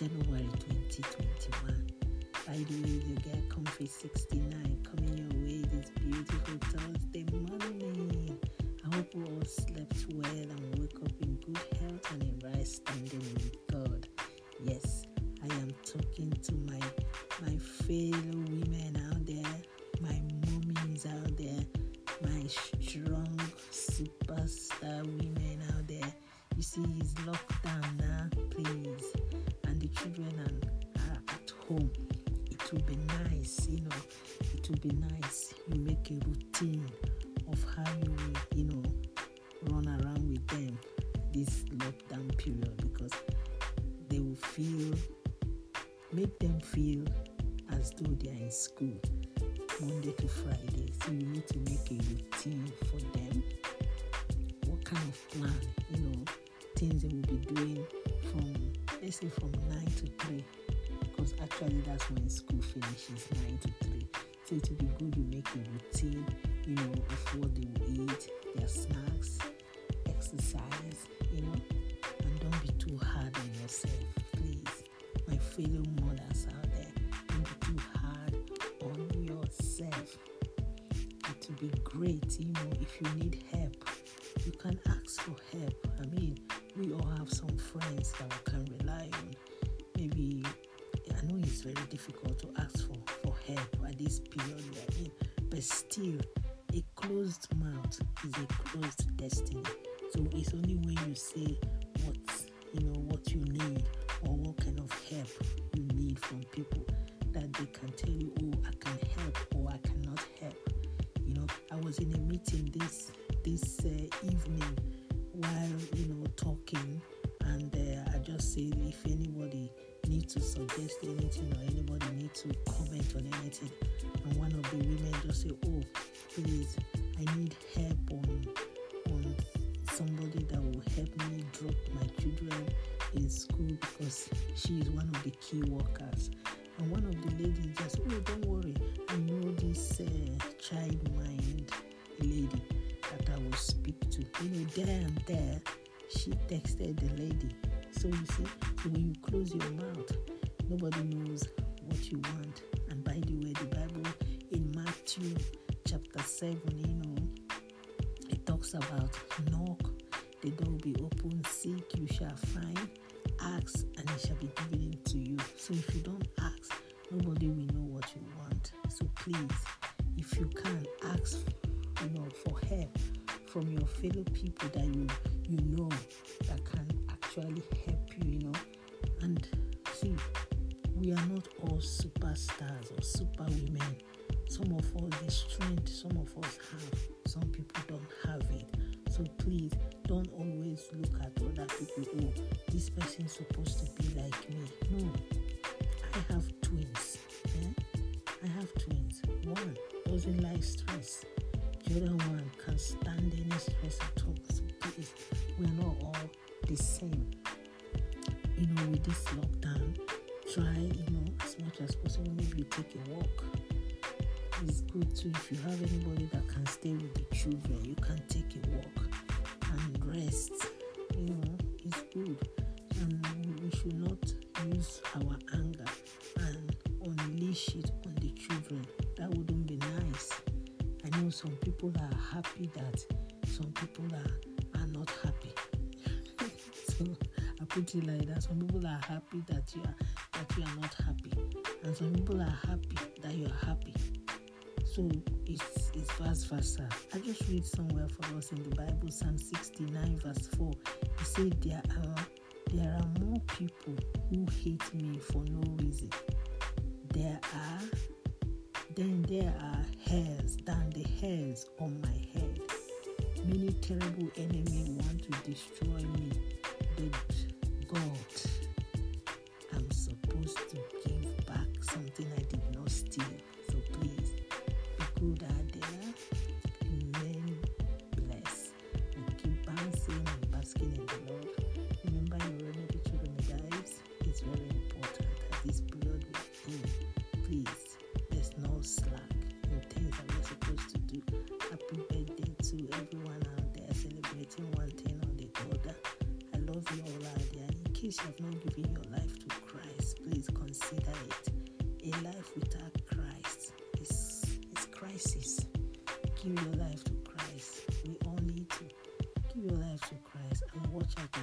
January 2021. By the way, the girl Comfy 69 coming your way this beautiful Thursday morning. I hope you all slept well and woke up in good health and in right standing with God. Yes, I am talking to my my fellow home. It will be nice, you know. It will be nice. You make a routine of how you will, you know, run around with them this lockdown period because they will feel, make them feel as though they are in school Monday to Friday. So you need to make a routine for them. What kind of plan, you know, things they will be doing from, let's say, from 9 to 3. Actually, that's when school finishes 9 to 3. So it will be good you make a routine, you know, of what they will eat, their snacks, exercise, you know, and don't be too hard on yourself, please. My fellow mothers out there, don't be too hard on yourself. It be great, you know, if you need help. You can ask for help. I mean, we all have some friends that we can rely on. Maybe I know it's very difficult to ask for, for help at this period we are in, but still, a closed mouth is a closed destiny. So it's only when you say what you know what you need or what kind of help you need from people that they can tell you, oh, I can help or I cannot help. You know, I was in a meeting this this uh, evening while you know talking, and uh, I just said if anybody needs to suggest anything or anybody need to comment on anything, and one of the women just say, oh, please, I need help on on somebody that will help me drop my children in school because she is one of the key workers. And one of the ladies just, oh, don't worry, I know this uh, child mind lady that I will speak to. You know, there and there, she texted the lady. So you see, so when you close your mouth, nobody knows what you want. And by the way, the Bible in Matthew chapter 7, you know, it talks about knock, the door will be open, seek, you shall find, ask, and it shall be given to you. So if you don't ask, nobody will know what you want. So please, if you can ask, you know, for help from your fellow people that you you know that can actually help you, you know. And see, we are not all superstars or super women. Some of us the strength, some of us have, some people don't have it. So please don't always look at other people. Oh, this person is supposed to be like me. No, I have twins. Eh? I have twins. One doesn't like stress. The other one can stand any stress at all. So please, we are not all the same. You know, with this lockdown, try, you know, as much as possible, maybe take a walk. It's good too if you have anybody that can stay with the children, you can take a walk and rest. You know, it's good. And we should not use our anger and unleash it on the children. That wouldn't be nice. I know some people are happy that some people are, are not happy. I put it like that. Some people are happy that you are that you are not happy. And some people are happy that you are happy. So it's it's vice versa. I just read somewhere for us in the Bible, Psalm 69, verse 4. It said there are there are more people who hate me for no reason. There are then there are hairs than the hairs on my head. Many terrible enemies want to destroy me, but God, I'm supposed to give back something I did not steal. Love. In case you have not given your life to Christ, please consider it. A life without Christ is, is crisis. Give your life to Christ. We all need to give your life to Christ and watch out